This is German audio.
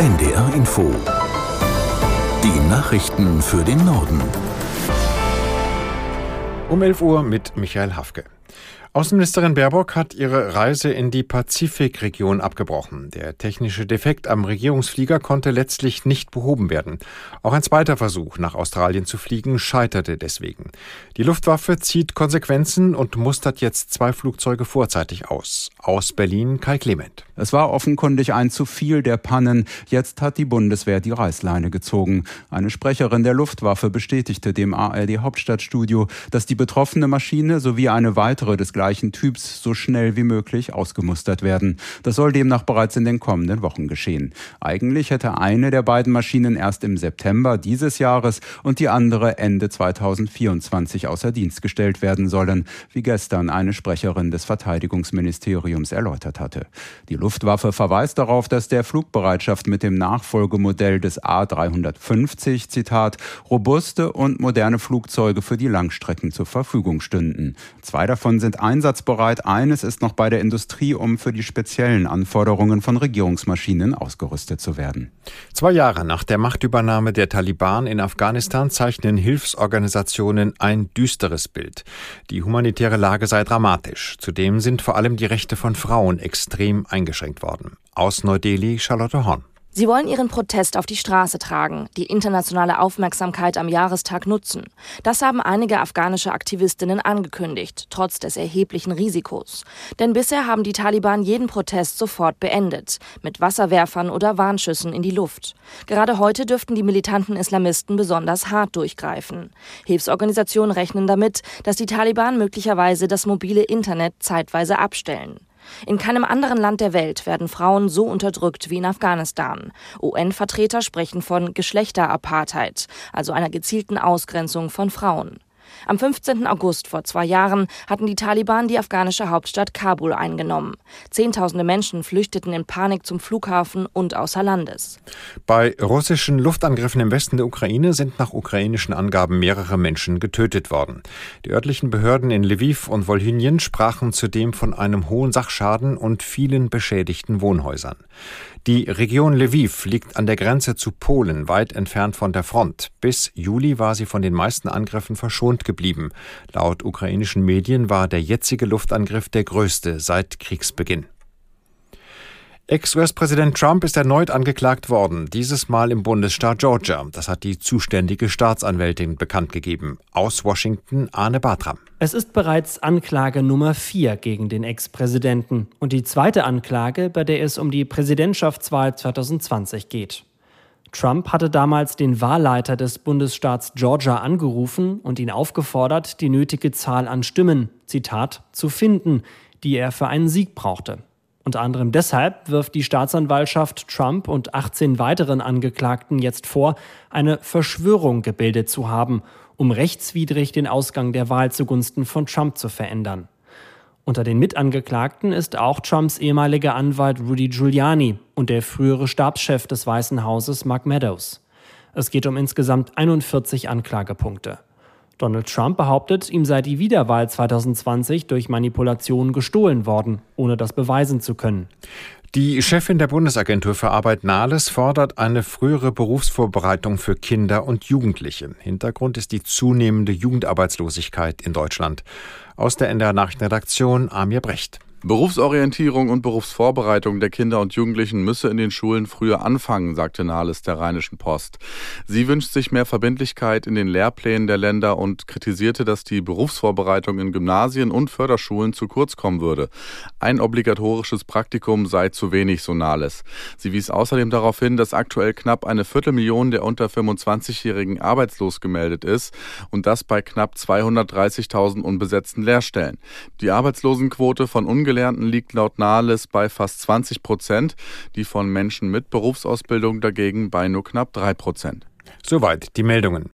NDR Info. Die Nachrichten für den Norden. Um 11 Uhr mit Michael Hafke. Außenministerin Baerbock hat ihre Reise in die Pazifikregion abgebrochen. Der technische Defekt am Regierungsflieger konnte letztlich nicht behoben werden. Auch ein zweiter Versuch, nach Australien zu fliegen, scheiterte deswegen. Die Luftwaffe zieht Konsequenzen und mustert jetzt zwei Flugzeuge vorzeitig aus. Aus Berlin Kai Clement. Es war offenkundig ein zu viel der Pannen. Jetzt hat die Bundeswehr die Reißleine gezogen. Eine Sprecherin der Luftwaffe bestätigte dem ARD Hauptstadtstudio, dass die betroffene Maschine sowie eine weitere des gleichen Typs so schnell wie möglich ausgemustert werden. Das soll demnach bereits in den kommenden Wochen geschehen. Eigentlich hätte eine der beiden Maschinen erst im September dieses Jahres und die andere Ende 2024 außer Dienst gestellt werden sollen, wie gestern eine Sprecherin des Verteidigungsministeriums erläutert hatte. Die Luftwaffe verweist darauf, dass der Flugbereitschaft mit dem Nachfolgemodell des A350, Zitat, robuste und moderne Flugzeuge für die Langstrecken zur Verfügung stünden. Zwei davon sind einsatzbereit. Eines ist noch bei der Industrie, um für die speziellen Anforderungen von Regierungsmaschinen ausgerüstet zu werden. Zwei Jahre nach der Machtübernahme der Taliban in Afghanistan zeichnen Hilfsorganisationen ein düsteres Bild. Die humanitäre Lage sei dramatisch. Zudem sind vor allem die Rechte von Frauen extrem eingeschränkt worden. Aus Neu-Delhi Charlotte Horn. Sie wollen ihren Protest auf die Straße tragen, die internationale Aufmerksamkeit am Jahrestag nutzen. Das haben einige afghanische Aktivistinnen angekündigt, trotz des erheblichen Risikos. Denn bisher haben die Taliban jeden Protest sofort beendet, mit Wasserwerfern oder Warnschüssen in die Luft. Gerade heute dürften die militanten Islamisten besonders hart durchgreifen. Hilfsorganisationen rechnen damit, dass die Taliban möglicherweise das mobile Internet zeitweise abstellen. In keinem anderen Land der Welt werden Frauen so unterdrückt wie in Afghanistan. UN-Vertreter sprechen von Geschlechterapartheid, also einer gezielten Ausgrenzung von Frauen. Am 15. August vor zwei Jahren hatten die Taliban die afghanische Hauptstadt Kabul eingenommen. Zehntausende Menschen flüchteten in Panik zum Flughafen und außer Landes. Bei russischen Luftangriffen im Westen der Ukraine sind nach ukrainischen Angaben mehrere Menschen getötet worden. Die örtlichen Behörden in Lviv und Wolhynien sprachen zudem von einem hohen Sachschaden und vielen beschädigten Wohnhäusern. Die Region Lviv liegt an der Grenze zu Polen, weit entfernt von der Front. Bis Juli war sie von den meisten Angriffen verschont geblieben. Laut ukrainischen Medien war der jetzige Luftangriff der größte seit Kriegsbeginn. Ex-US-Präsident Trump ist erneut angeklagt worden, dieses Mal im Bundesstaat Georgia. Das hat die zuständige Staatsanwältin bekannt gegeben. Aus Washington Arne Bartram. Es ist bereits Anklage Nummer vier gegen den Ex-Präsidenten und die zweite Anklage, bei der es um die Präsidentschaftswahl 2020 geht. Trump hatte damals den Wahlleiter des Bundesstaats Georgia angerufen und ihn aufgefordert, die nötige Zahl an Stimmen, Zitat, zu finden, die er für einen Sieg brauchte. Unter anderem deshalb wirft die Staatsanwaltschaft Trump und 18 weiteren Angeklagten jetzt vor, eine Verschwörung gebildet zu haben, um rechtswidrig den Ausgang der Wahl zugunsten von Trump zu verändern. Unter den Mitangeklagten ist auch Trumps ehemaliger Anwalt Rudy Giuliani und der frühere Stabschef des Weißen Hauses Mark Meadows. Es geht um insgesamt 41 Anklagepunkte. Donald Trump behauptet, ihm sei die Wiederwahl 2020 durch Manipulation gestohlen worden, ohne das beweisen zu können. Die Chefin der Bundesagentur für Arbeit Nahles fordert eine frühere Berufsvorbereitung für Kinder und Jugendliche. Hintergrund ist die zunehmende Jugendarbeitslosigkeit in Deutschland. Aus der NDR Nachrichtenredaktion Amir Brecht. Berufsorientierung und Berufsvorbereitung der Kinder und Jugendlichen müsse in den Schulen früher anfangen, sagte Nahles der Rheinischen Post. Sie wünscht sich mehr Verbindlichkeit in den Lehrplänen der Länder und kritisierte, dass die Berufsvorbereitung in Gymnasien und Förderschulen zu kurz kommen würde. Ein obligatorisches Praktikum sei zu wenig, so Nahles. Sie wies außerdem darauf hin, dass aktuell knapp eine Viertelmillion der unter 25-Jährigen arbeitslos gemeldet ist und das bei knapp 230.000 unbesetzten Lehrstellen. Die Arbeitslosenquote von ungefähr Ungelernten liegt laut Nahles bei fast 20 Prozent, die von Menschen mit Berufsausbildung dagegen bei nur knapp drei Prozent. Soweit die Meldungen.